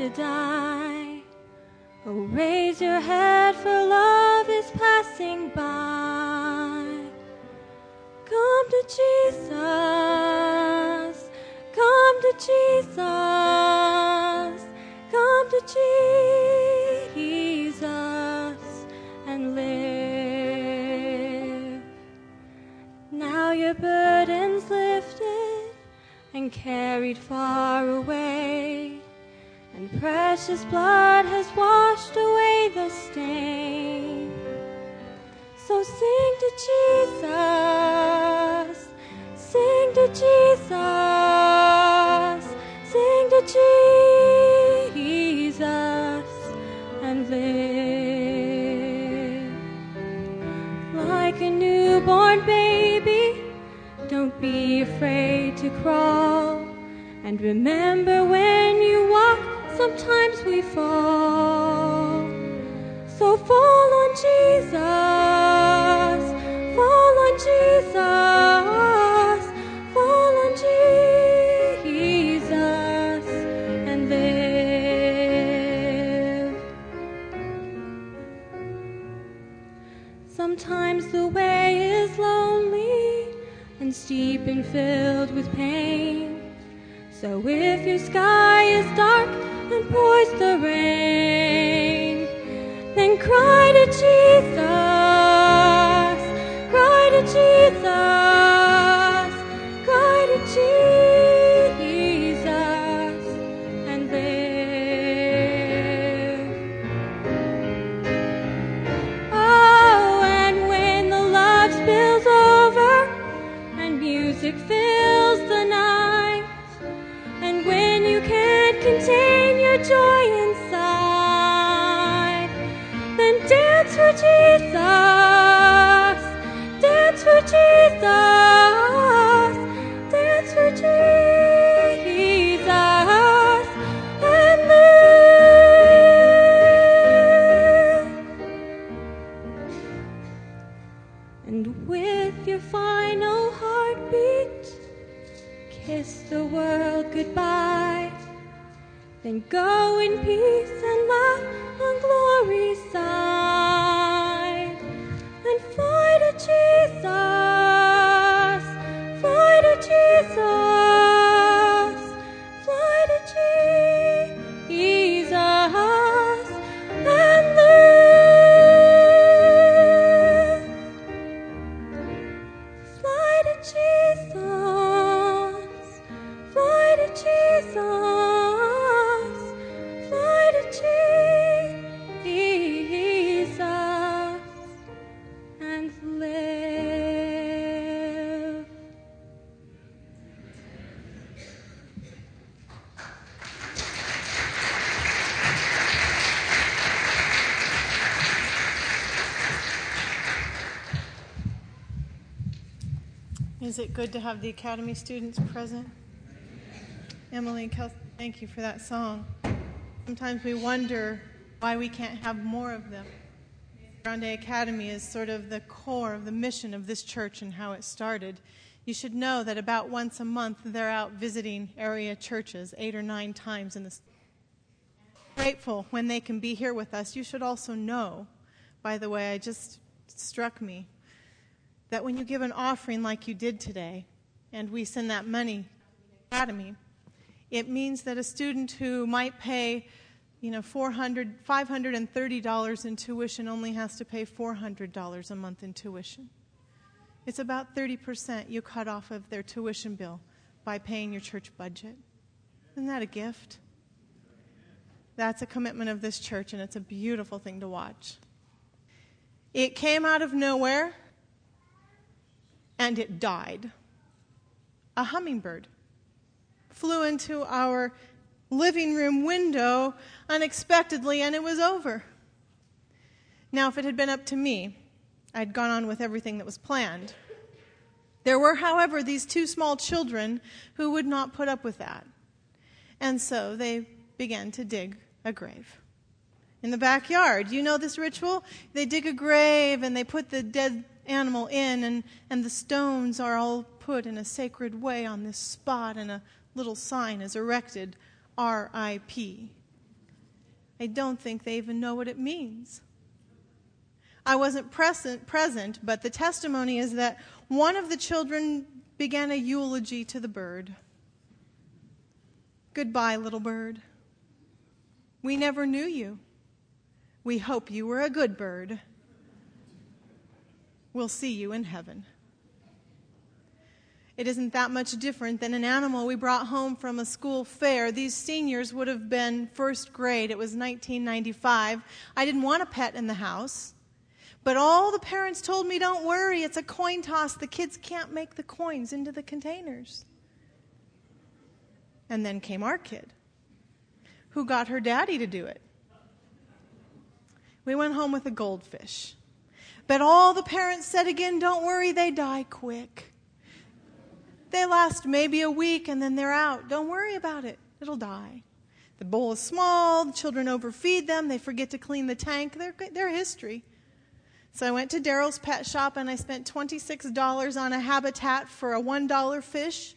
to die. Precious blood has washed away the stain. So sing to Jesus, sing to Jesus, sing to Jesus and live. Like a newborn baby, don't be afraid to crawl. And remember when sometimes we fall. So fall on Jesus, fall on Jesus, fall on Jesus and live. Sometimes the way is lonely and steep and filled with pain. So if your sky is dark and pours the rain, then cry to Jesus, cry to Jesus, your joy inside, then dance for Jesus, Then go in peace Is it good to have the Academy students present? Emily and Kelsey, thank you for that song. Sometimes we wonder why we can't have more of them. Grande Academy is sort of the core of the mission of this church and how it started. You should know that about once a month they're out visiting area churches eight or nine times in the grateful when they can be here with us. You should also know, by the way, I just struck me that when you give an offering like you did today, and we send that money to the academy, it means that a student who might pay, you know, $400, $530 in tuition only has to pay $400 a month in tuition. It's about 30% you cut off of their tuition bill by paying your church budget. Isn't that a gift? That's a commitment of this church, and it's a beautiful thing to watch. It came out of nowhere and it died. A hummingbird flew into our living room window unexpectedly and it was over. Now, if it had been up to me, I'd gone on with everything that was planned. There were, however, these two small children who would not put up with that. And so they began to dig a grave in the backyard. You know this ritual? They dig a grave and they put the dead animal in, and, and the stones are all put in a sacred way on this spot, and a little sign is erected R.I.P. I don't think they even know what it means. I wasn't present, present, but the testimony is that one of the children began a eulogy to the bird. Goodbye, little bird. We never knew you. We hope you were a good bird. We'll see you in heaven. It isn't that much different than an animal we brought home from a school fair. These seniors would have been first grade. It was 1995. I didn't want a pet in the house. But all the parents told me, don't worry, it's a coin toss. The kids can't make the coins into the containers. And then came our kid, who got her daddy to do it. We went home with a goldfish. But all the parents said again, don't worry, they die quick. They last maybe a week and then they're out. Don't worry about it, it'll die. The bowl is small, the children overfeed them, they forget to clean the tank. They're, they're history. So I went to Daryl's pet shop and I spent $26 on a habitat for a $1 fish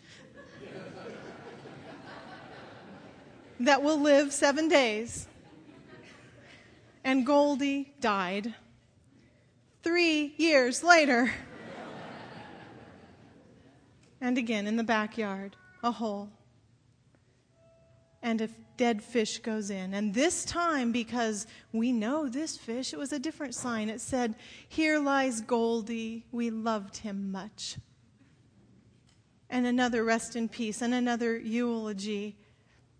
that will live seven days. And Goldie died. Three years later. and again in the backyard, a hole. And a dead fish goes in. And this time, because we know this fish, it was a different sign. It said, Here lies Goldie. We loved him much. And another rest in peace, and another eulogy.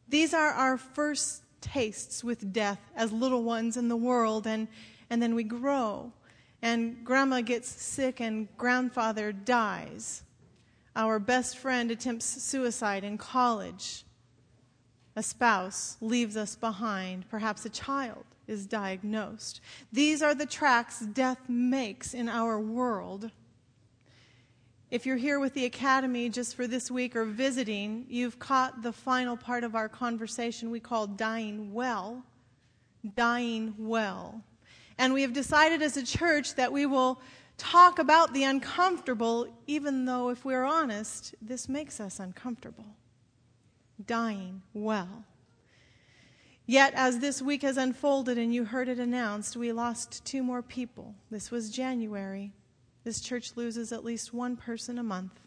These are our first tastes with death as little ones in the world, and, and then we grow. And grandma gets sick, and grandfather dies. Our best friend attempts suicide in college. A spouse leaves us behind. Perhaps a child is diagnosed. These are the tracks death makes in our world. If you're here with the Academy just for this week or visiting, you've caught the final part of our conversation we call dying well. Dying well. And we have decided as a church that we will talk about the uncomfortable, even though, if we're honest, this makes us uncomfortable. Dying well. Yet, as this week has unfolded and you heard it announced, we lost two more people. This was January. This church loses at least one person a month.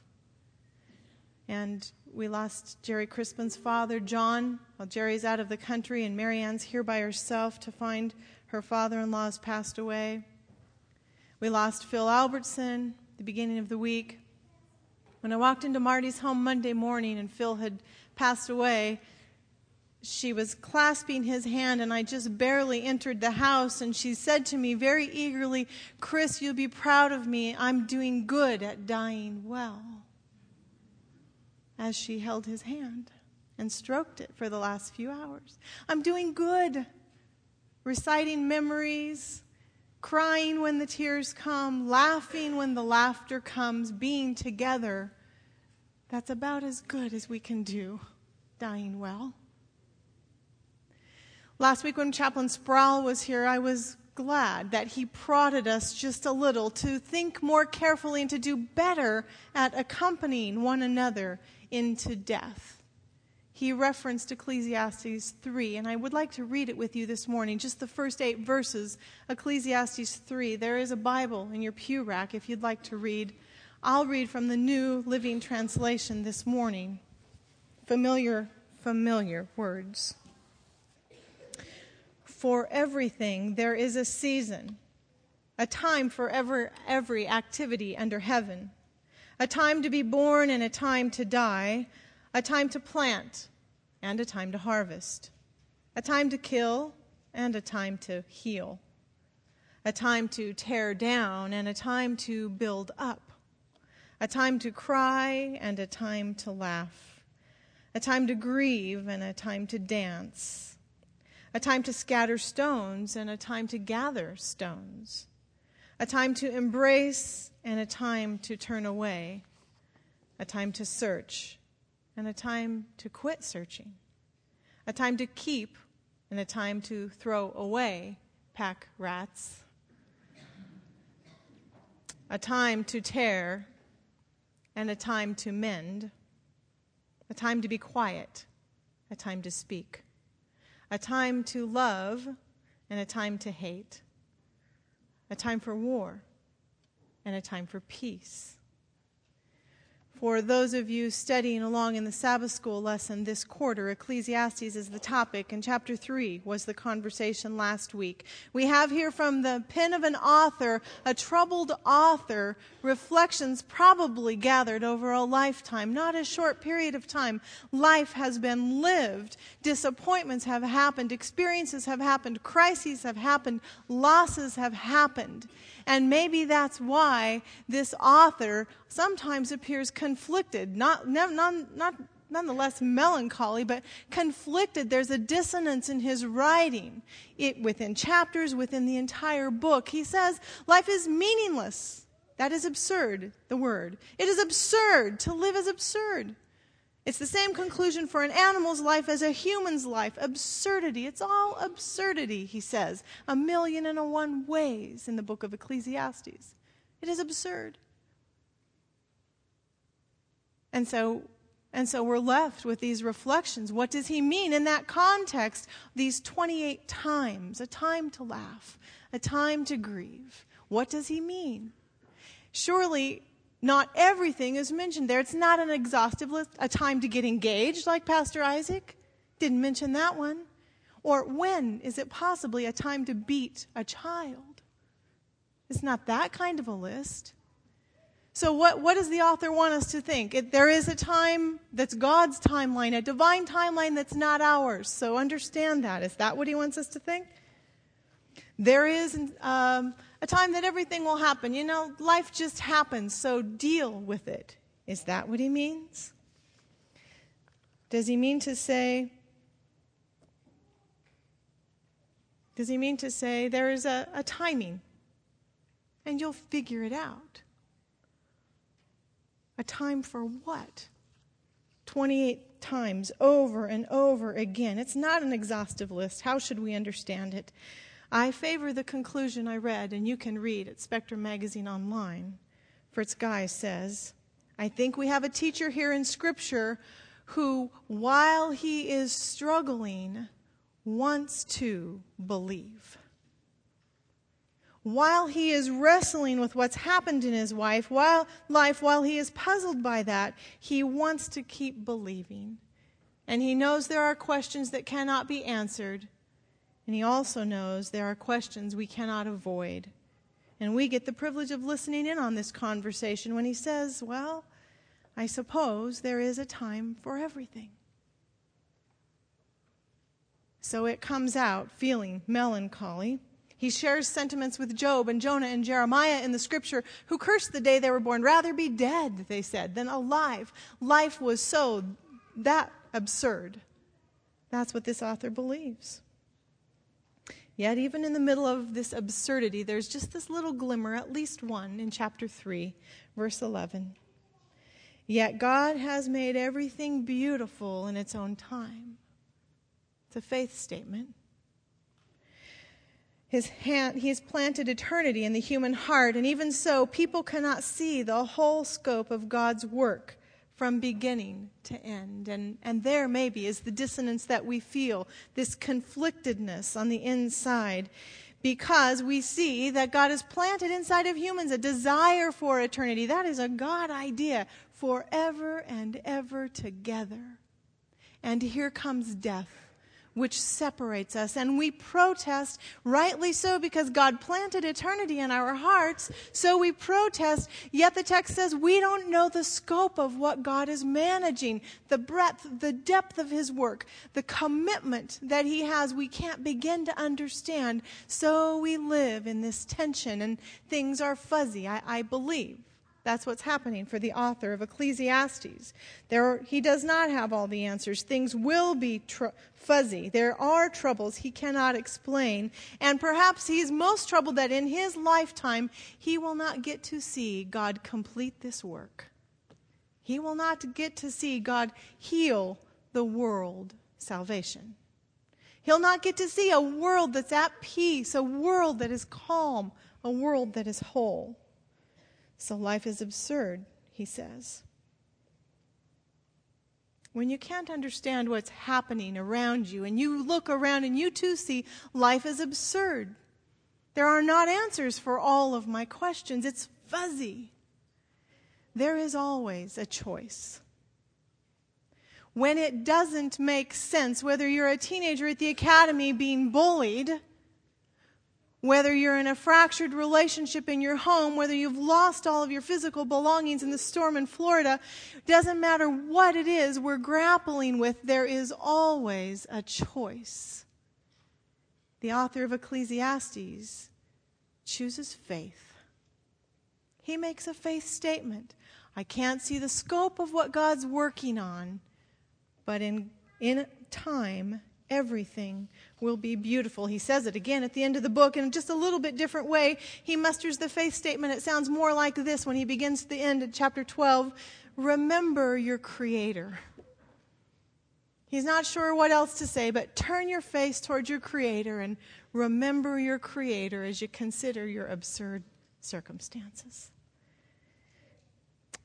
And we lost Jerry Crispin's father, John, while Jerry's out of the country, and Marianne's here by herself to find her father in law has passed away. We lost Phil Albertson the beginning of the week. When I walked into Marty's home Monday morning and Phil had passed away, she was clasping his hand, and I just barely entered the house. And she said to me very eagerly, Chris, you'll be proud of me. I'm doing good at dying well. As she held his hand and stroked it for the last few hours. I'm doing good. Reciting memories, crying when the tears come, laughing when the laughter comes, being together. That's about as good as we can do, dying well. Last week, when Chaplain Sproul was here, I was glad that he prodded us just a little to think more carefully and to do better at accompanying one another into death. He referenced Ecclesiastes 3, and I would like to read it with you this morning, just the first eight verses. Ecclesiastes 3. There is a Bible in your pew rack if you'd like to read. I'll read from the New Living Translation this morning. Familiar, familiar words. For everything there is a season, a time for ever, every activity under heaven, a time to be born and a time to die, a time to plant and a time to harvest, a time to kill and a time to heal, a time to tear down and a time to build up, a time to cry and a time to laugh, a time to grieve and a time to dance a time to scatter stones and a time to gather stones, a time to embrace and a time to turn away, a time to search and a time to quit searching, a time to keep and a time to throw away pack rats, a time to tear and a time to mend, a time to be quiet a time to speak, a time to love, and a time to hate, a time for war, and a time for peace for those of you studying along in the Sabbath school lesson this quarter, Ecclesiastes is the topic, and chapter 3 was the conversation last week. We have here from the pen of an author, a troubled author, reflections probably gathered over a lifetime, not a short period of time. Life has been lived, disappointments have happened, experiences have happened, crises have happened, losses have happened. And maybe that's why this author sometimes appears conflicted, not, not, not, nonetheless melancholy, but conflicted. There's a dissonance in his writing it, within chapters, within the entire book. He says, Life is meaningless. That is absurd, the word. It is absurd. To live is absurd. It's the same conclusion for an animal's life as a human's life. Absurdity. It's all absurdity, he says, a million and a one ways in the book of Ecclesiastes. It is absurd. And so, and so we're left with these reflections. What does he mean in that context? These 28 times a time to laugh, a time to grieve. What does he mean? Surely not everything is mentioned there. It's not an exhaustive list. A time to get engaged, like Pastor Isaac. Didn't mention that one. Or when is it possibly a time to beat a child? It's not that kind of a list. So, what, what does the author want us to think? It, there is a time that's God's timeline, a divine timeline that's not ours. So, understand that. Is that what he wants us to think? There is um, a time that everything will happen. You know, life just happens, so deal with it. Is that what he means? Does he mean to say, does he mean to say there is a, a timing and you'll figure it out? A time for what? 28 times over and over again. It's not an exhaustive list. How should we understand it? I favor the conclusion I read, and you can read at Spectrum Magazine online. Fritz Guy says, I think we have a teacher here in Scripture who, while he is struggling, wants to believe. While he is wrestling with what's happened in his wife, while, life, while he is puzzled by that, he wants to keep believing. And he knows there are questions that cannot be answered, and he also knows there are questions we cannot avoid. And we get the privilege of listening in on this conversation when he says, Well, I suppose there is a time for everything. So it comes out feeling melancholy. He shares sentiments with Job and Jonah and Jeremiah in the scripture, who cursed the day they were born. Rather be dead, they said, than alive. Life was so that absurd. That's what this author believes. Yet, even in the middle of this absurdity, there's just this little glimmer, at least one, in chapter 3, verse 11. Yet God has made everything beautiful in its own time. It's a faith statement. His hand, he has planted eternity in the human heart, and even so, people cannot see the whole scope of God's work from beginning to end. And, and there, maybe, is the dissonance that we feel, this conflictedness on the inside, because we see that God has planted inside of humans a desire for eternity. That is a God idea, forever and ever together. And here comes death which separates us. And we protest, rightly so, because God planted eternity in our hearts. So we protest, yet the text says we don't know the scope of what God is managing, the breadth, the depth of His work, the commitment that He has. We can't begin to understand. So we live in this tension, and things are fuzzy, I, I believe. That's what's happening for the author of Ecclesiastes. There, he does not have all the answers. Things will be tr- fuzzy. There are troubles he cannot explain. And perhaps he's most troubled that in his lifetime, he will not get to see God complete this work. He will not get to see God heal the world salvation. He'll not get to see a world that's at peace, a world that is calm, a world that is whole. So life is absurd, he says. when you can't understand what's happening around you, and you look around and you too see life is absurd. There are not answers for all of my questions. It's fuzzy. There is always a choice. When it doesn't make sense, whether you're a teenager at the academy being bullied, whether you're in a fractured relationship in your home, whether you've lost all of your physical belongings in the storm in Florida, doesn't matter what it is we're grappling with, there is always a choice. The author of Ecclesiastes chooses faith. He makes a faith statement. I can't see the scope of what God's working on, but in, in time, everything will be beautiful. He says it again at the end of the book in just a little bit different way. He musters the faith statement. It sounds more like this when he begins the end of chapter 12 Remember your Creator. He's not sure what else to say, but turn your face towards your Creator and remember your Creator as you consider your absurd circumstances.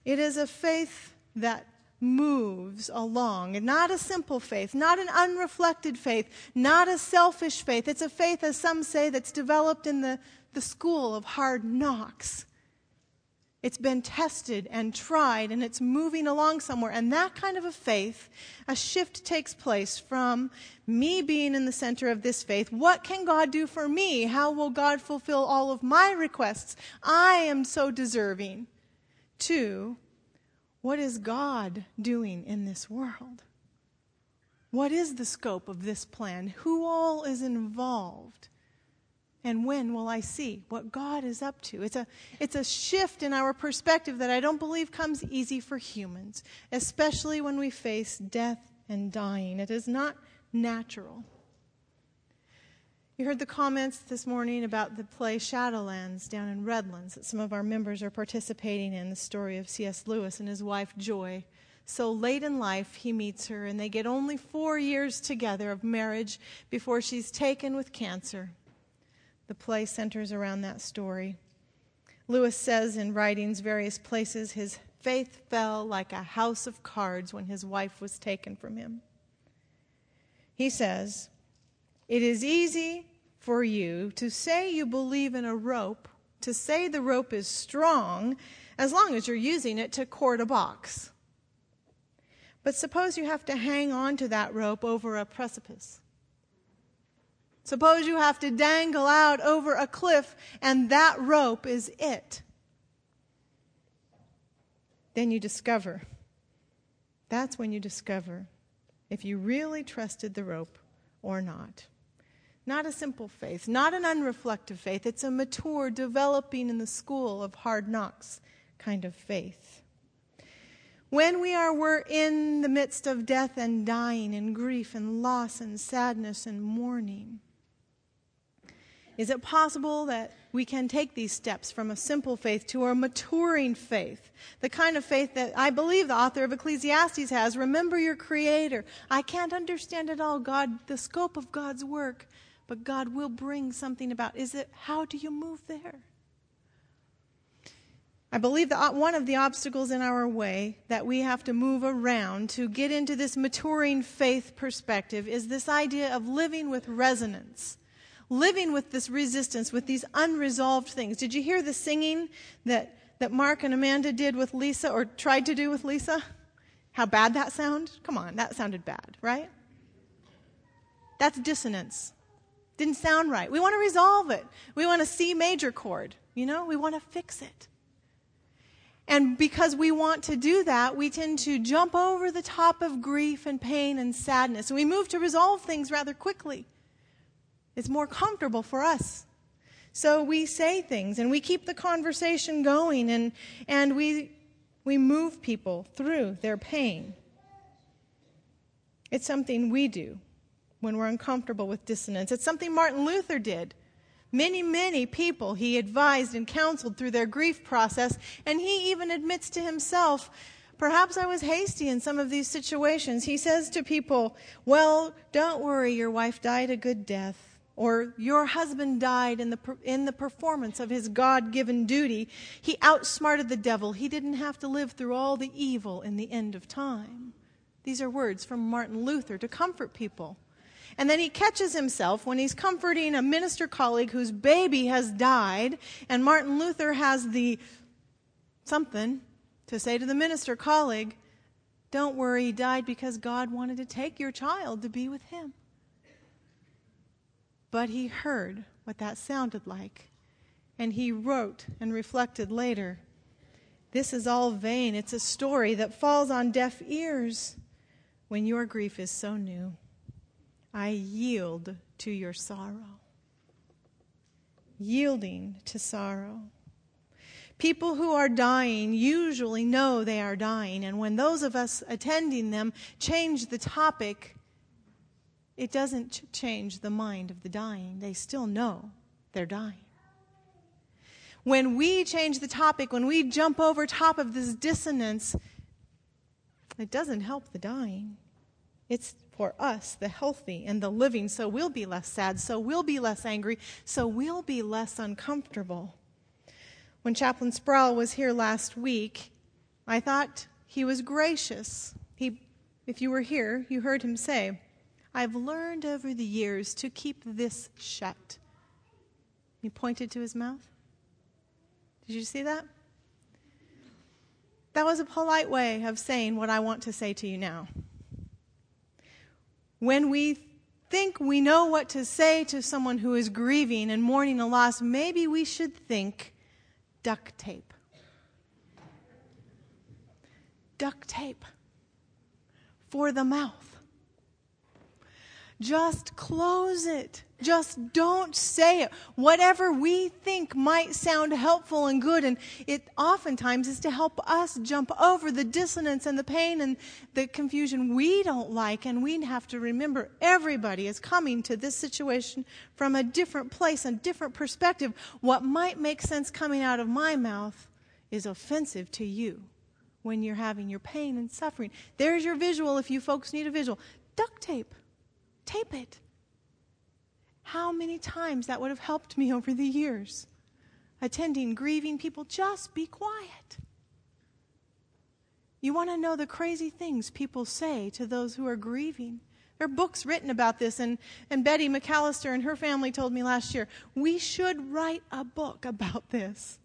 It is a faith that moves along. And not a simple faith, not an unreflected faith, not a selfish faith. It's a faith, as some say, that's developed in the, the school of hard knocks. It's been tested and tried, and it's moving along somewhere. And that kind of a faith, a shift takes place from me being in the center of this faith. What can God do for me? How will God fulfill all of my requests? I am so deserving. To what is God doing in this world? What is the scope of this plan? Who all is involved? And when will I see what God is up to? It's a, it's a shift in our perspective that I don't believe comes easy for humans, especially when we face death and dying. It is not natural. You heard the comments this morning about the play Shadowlands down in Redlands that some of our members are participating in the story of C.S. Lewis and his wife Joy. So late in life, he meets her, and they get only four years together of marriage before she's taken with cancer. The play centers around that story. Lewis says in writings various places his faith fell like a house of cards when his wife was taken from him. He says, It is easy for you to say you believe in a rope, to say the rope is strong, as long as you're using it to cord a box. But suppose you have to hang on to that rope over a precipice. Suppose you have to dangle out over a cliff and that rope is it. Then you discover. That's when you discover if you really trusted the rope or not. Not a simple faith, not an unreflective faith. It's a mature, developing in the school of hard knocks kind of faith. When we are we're in the midst of death and dying and grief and loss and sadness and mourning, is it possible that we can take these steps from a simple faith to a maturing faith? The kind of faith that I believe the author of Ecclesiastes has. Remember your Creator. I can't understand it all, God, the scope of God's work but God will bring something about. Is it how do you move there? I believe that uh, one of the obstacles in our way that we have to move around to get into this maturing faith perspective is this idea of living with resonance, living with this resistance, with these unresolved things. Did you hear the singing that, that Mark and Amanda did with Lisa or tried to do with Lisa? How bad that sound? Come on, that sounded bad, right? That's dissonance. Didn't sound right. We want to resolve it. We want a C major chord. You know, we want to fix it. And because we want to do that, we tend to jump over the top of grief and pain and sadness. And we move to resolve things rather quickly. It's more comfortable for us. So we say things and we keep the conversation going and, and we, we move people through their pain. It's something we do when we're uncomfortable with dissonance. It's something Martin Luther did. Many, many people he advised and counseled through their grief process, and he even admits to himself, Perhaps I was hasty in some of these situations. He says to people, Well, don't worry, your wife died a good death. Or your husband died in the, in the performance of his God given duty. He outsmarted the devil. He didn't have to live through all the evil in the end of time. These are words from Martin Luther to comfort people. And then he catches himself when he's comforting a minister colleague whose baby has died, and Martin Luther has the something to say to the minister colleague Don't worry, he died because God wanted to take your child to be with him. But he heard what that sounded like, and he wrote and reflected later. This is all vain. It's a story that falls on deaf ears when your grief is so new. I yield to your sorrow. Yielding to sorrow. People who are dying usually know they are dying, and when those of us attending them change the topic, it doesn't change the mind of the dying. They still know they're dying. When we change the topic, when we jump over top of this dissonance, it doesn't help the dying. It's for us, the healthy and the living, so we'll be less sad, so we'll be less angry, so we'll be less uncomfortable. When Chaplain Sproul was here last week, I thought he was gracious. He, if you were here, you heard him say, I've learned over the years to keep this shut. He pointed to his mouth. Did you see that? That was a polite way of saying what I want to say to you now. When we think we know what to say to someone who is grieving and mourning a loss, maybe we should think duct tape. Duct tape for the mouth. Just close it. Just don't say it. Whatever we think might sound helpful and good, and it oftentimes is to help us jump over the dissonance and the pain and the confusion we don't like. And we have to remember everybody is coming to this situation from a different place, a different perspective. What might make sense coming out of my mouth is offensive to you when you're having your pain and suffering. There's your visual if you folks need a visual. Duct tape. Tape it. How many times that would have helped me over the years. Attending grieving people, just be quiet. You want to know the crazy things people say to those who are grieving. There are books written about this, and, and Betty McAllister and her family told me last year we should write a book about this.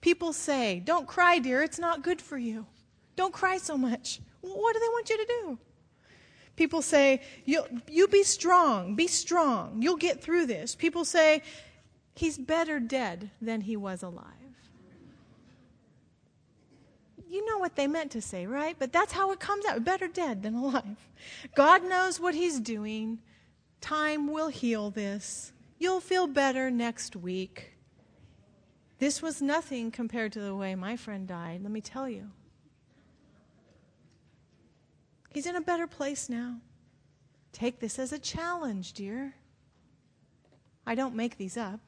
People say, Don't cry, dear, it's not good for you. Don't cry so much. What do they want you to do? People say, you, you be strong, be strong, you'll get through this. People say, he's better dead than he was alive. You know what they meant to say, right? But that's how it comes out better dead than alive. God knows what he's doing. Time will heal this. You'll feel better next week. This was nothing compared to the way my friend died, let me tell you. He's in a better place now. Take this as a challenge, dear. I don't make these up.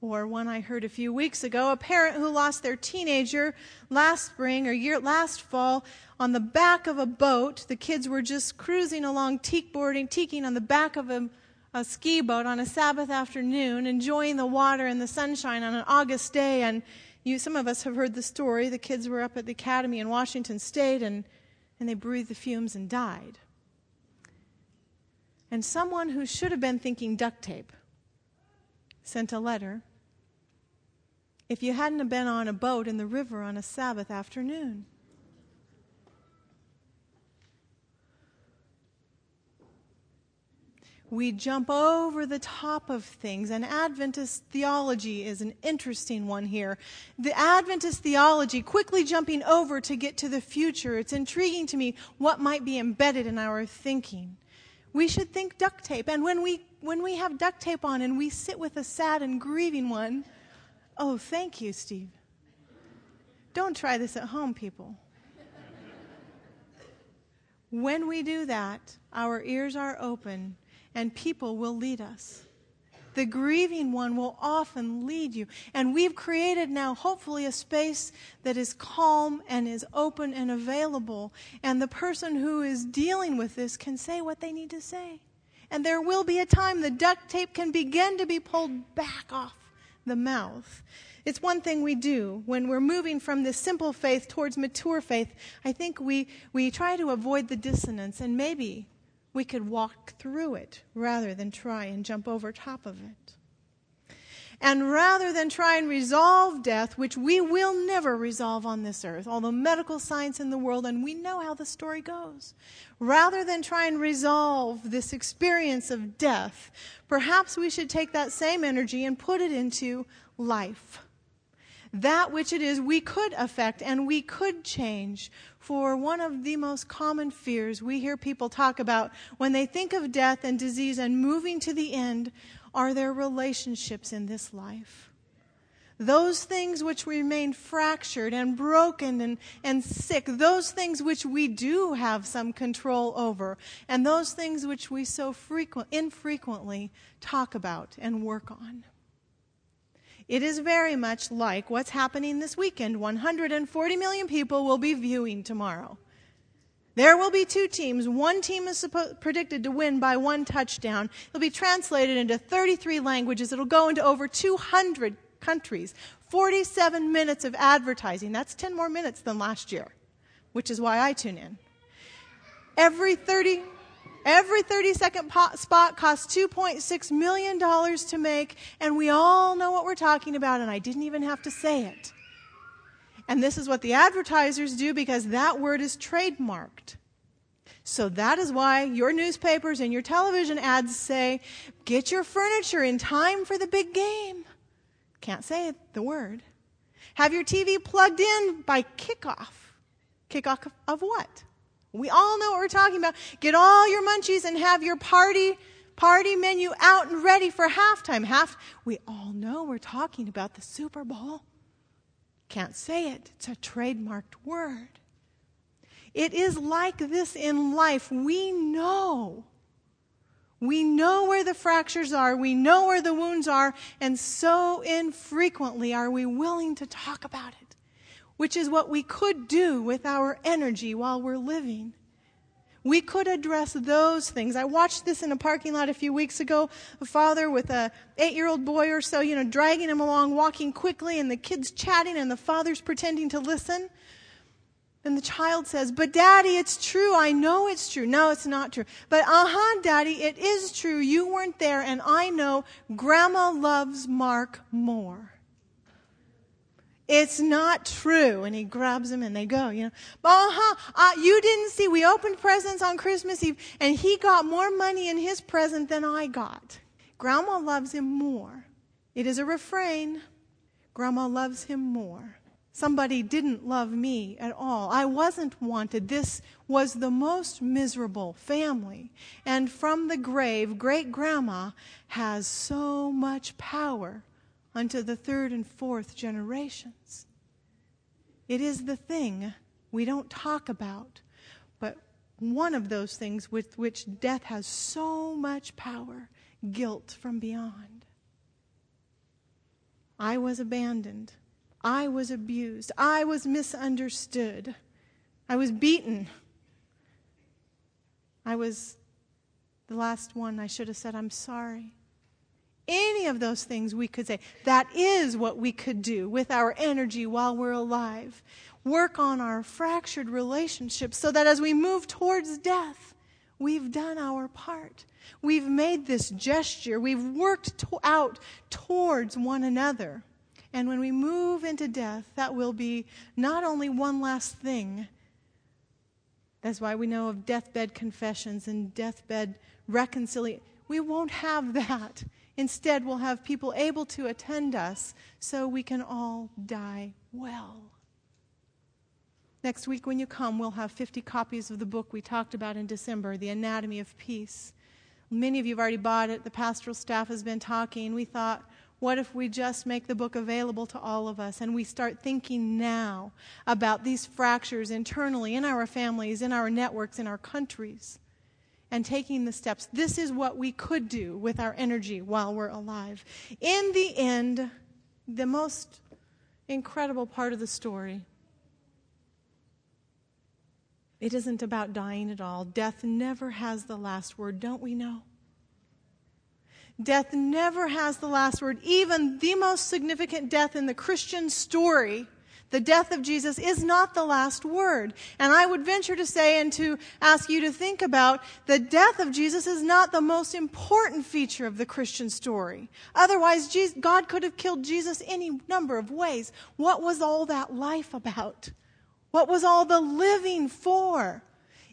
Or one I heard a few weeks ago, a parent who lost their teenager last spring or year last fall on the back of a boat. The kids were just cruising along teak boarding, teaking on the back of a, a ski boat on a Sabbath afternoon, enjoying the water and the sunshine on an August day. And you, some of us have heard the story. The kids were up at the academy in Washington State and and they breathed the fumes and died. And someone who should have been thinking duct tape sent a letter. If you hadn't been on a boat in the river on a Sabbath afternoon, we jump over the top of things. And Adventist theology is an interesting one here. The Adventist theology, quickly jumping over to get to the future, it's intriguing to me what might be embedded in our thinking. We should think duct tape. And when we, when we have duct tape on and we sit with a sad and grieving one, oh, thank you, Steve. Don't try this at home, people. when we do that, our ears are open and people will lead us. The grieving one will often lead you. And we've created now, hopefully, a space that is calm and is open and available. And the person who is dealing with this can say what they need to say. And there will be a time the duct tape can begin to be pulled back off the mouth. It's one thing we do when we're moving from this simple faith towards mature faith. I think we, we try to avoid the dissonance, and maybe we could walk through it rather than try and jump over top of it. And rather than try and resolve death, which we will never resolve on this earth, although medical science in the world, and we know how the story goes, rather than try and resolve this experience of death, perhaps we should take that same energy and put it into life. That which it is we could affect and we could change. For one of the most common fears we hear people talk about when they think of death and disease and moving to the end are their relationships in this life. Those things which remain fractured and broken and, and sick, those things which we do have some control over, and those things which we so frequent, infrequently talk about and work on. It is very much like what's happening this weekend. 140 million people will be viewing tomorrow. There will be two teams. One team is suppo- predicted to win by one touchdown. It'll be translated into 33 languages. It'll go into over 200 countries. 47 minutes of advertising. That's 10 more minutes than last year, which is why I tune in. Every 30, every 30 second pot spot costs $2.6 million to make, and we all know what we're talking about, and I didn't even have to say it. And this is what the advertisers do because that word is trademarked. So that is why your newspapers and your television ads say, get your furniture in time for the big game. Can't say the word. Have your TV plugged in by kickoff. Kickoff of what? We all know what we're talking about. Get all your munchies and have your party party menu out and ready for halftime. Half we all know we're talking about the Super Bowl. Can't say it, it's a trademarked word. It is like this in life. We know. We know where the fractures are, we know where the wounds are, and so infrequently are we willing to talk about it, which is what we could do with our energy while we're living. We could address those things. I watched this in a parking lot a few weeks ago. A father with a eight-year-old boy or so, you know, dragging him along, walking quickly, and the kid's chatting, and the father's pretending to listen. And the child says, But daddy, it's true. I know it's true. No, it's not true. But uh huh, daddy, it is true. You weren't there, and I know grandma loves Mark more. It's not true. And he grabs him and they go, you know. Uh-huh. Uh, you didn't see. We opened presents on Christmas Eve and he got more money in his present than I got. Grandma loves him more. It is a refrain. Grandma loves him more. Somebody didn't love me at all. I wasn't wanted. This was the most miserable family. And from the grave, great grandma has so much power unto the third and fourth generations. It is the thing we don't talk about, but one of those things with which death has so much power guilt from beyond. I was abandoned. I was abused. I was misunderstood. I was beaten. I was the last one. I should have said, I'm sorry. Any of those things we could say. That is what we could do with our energy while we're alive. Work on our fractured relationships so that as we move towards death, we've done our part. We've made this gesture. We've worked to- out towards one another. And when we move into death, that will be not only one last thing. That's why we know of deathbed confessions and deathbed reconciliation. We won't have that. Instead, we'll have people able to attend us so we can all die well. Next week, when you come, we'll have 50 copies of the book we talked about in December, The Anatomy of Peace. Many of you have already bought it. The pastoral staff has been talking. We thought, what if we just make the book available to all of us and we start thinking now about these fractures internally in our families, in our networks, in our countries? And taking the steps. This is what we could do with our energy while we're alive. In the end, the most incredible part of the story it isn't about dying at all. Death never has the last word, don't we know? Death never has the last word. Even the most significant death in the Christian story, the death of Jesus, is not the last word. And I would venture to say and to ask you to think about the death of Jesus is not the most important feature of the Christian story. Otherwise, God could have killed Jesus any number of ways. What was all that life about? What was all the living for?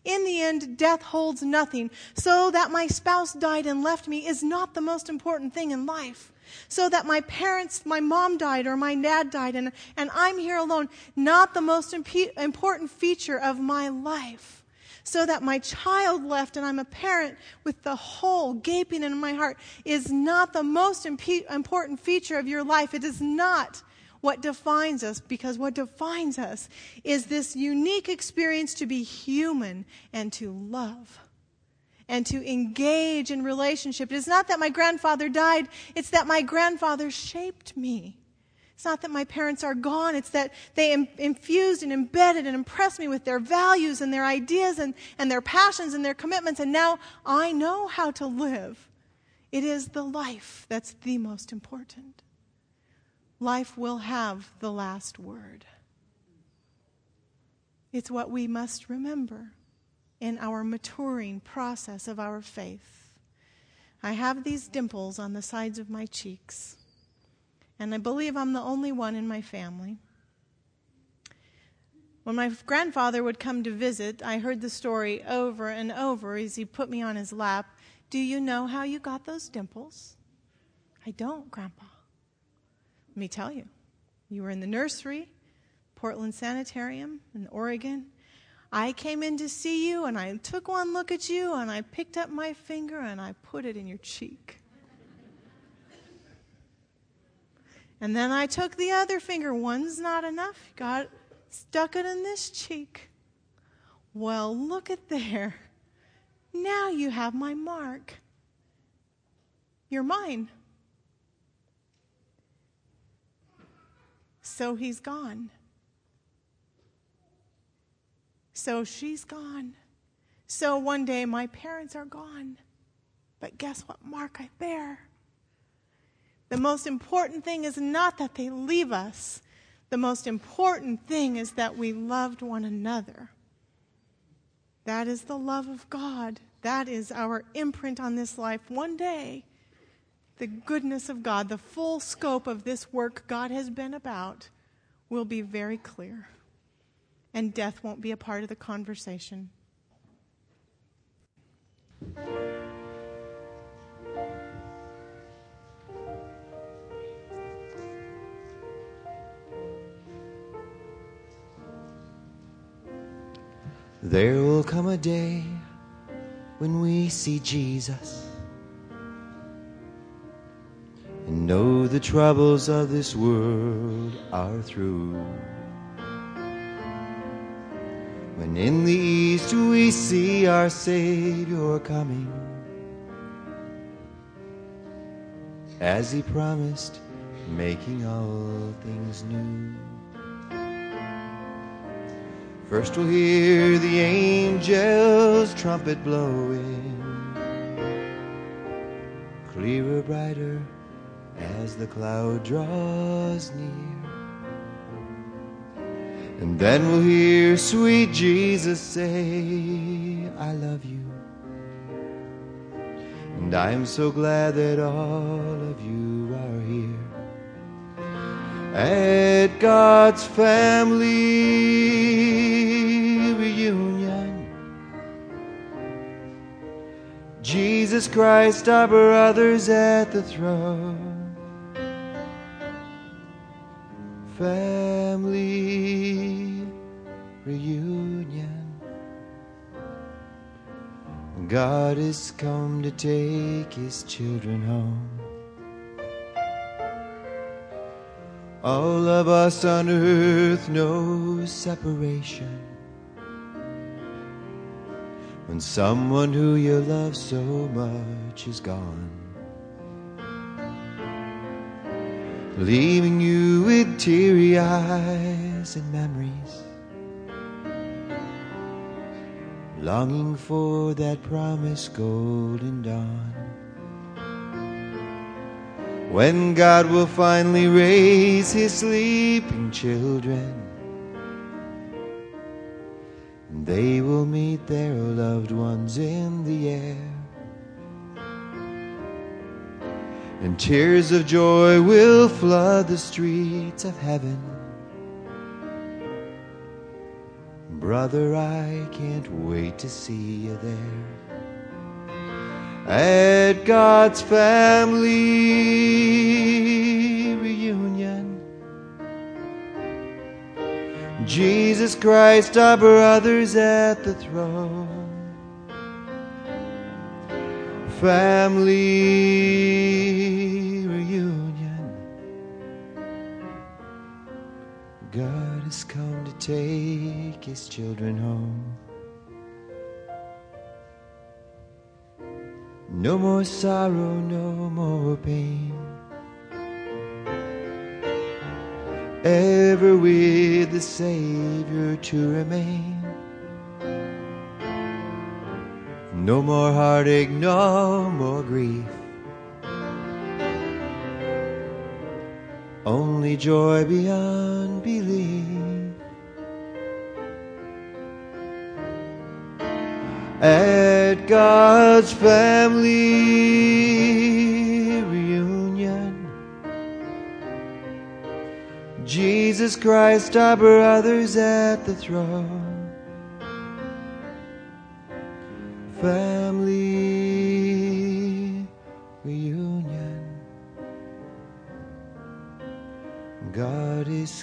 In the end, death holds nothing. So that my spouse died and left me is not the most important thing in life. So that my parents, my mom died or my dad died and, and I'm here alone, not the most imp- important feature of my life. So that my child left and I'm a parent with the hole gaping in my heart is not the most imp- important feature of your life. It is not what defines us because what defines us is this unique experience to be human and to love and to engage in relationship. It is not that my grandfather died, it's that my grandfather shaped me. It's not that my parents are gone, it's that they Im- infused and embedded and impressed me with their values and their ideas and, and their passions and their commitments, and now I know how to live. It is the life that's the most important life will have the last word. It's what we must remember in our maturing process of our faith. I have these dimples on the sides of my cheeks, and I believe I'm the only one in my family. When my grandfather would come to visit, I heard the story over and over as he put me on his lap. Do you know how you got those dimples? I don't, Grandpa. Let me tell you, you were in the nursery, Portland Sanitarium in Oregon. I came in to see you and I took one look at you and I picked up my finger and I put it in your cheek. And then I took the other finger. One's not enough. Got stuck it in this cheek. Well, look at there. Now you have my mark. You're mine. So he's gone. So she's gone. So one day my parents are gone. But guess what mark I bear? The most important thing is not that they leave us. The most important thing is that we loved one another. That is the love of God. That is our imprint on this life. One day, the goodness of God, the full scope of this work God has been about, will be very clear. And death won't be a part of the conversation. There will come a day when we see Jesus and know the troubles of this world are through. When in the east we see our Savior coming, as He promised, making all things new. First we'll hear the angels' trumpet blowing, clearer, brighter as the cloud draws near. And then we'll hear sweet Jesus say, I love you. And I'm so glad that all of you are here at God's family reunion. Jesus Christ, our brothers at the throne. Family reunion. God has come to take his children home. All of us on earth know separation. When someone who you love so much is gone. Leaving you with teary eyes and memories. Longing for that promised golden dawn. when God will finally raise his sleeping children. And they will meet their loved ones in the air. And tears of joy will flood the streets of heaven. Brother, I can't wait to see you there at God's family reunion. Jesus Christ, our brothers at the throne. Family reunion. God has come to take his children home. No more sorrow, no more pain. Ever with the Savior to remain. No more heartache, no more grief. Only joy beyond belief. at God's family reunion. Jesus Christ, our brothers at the throne.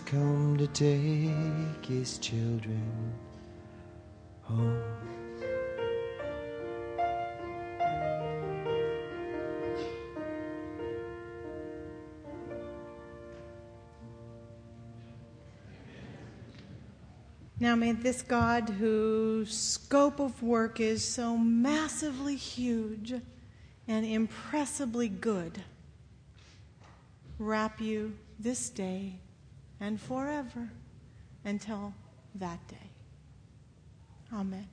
Come to take his children home. Now, may this God, whose scope of work is so massively huge and impressibly good, wrap you this day and forever until that day. Amen.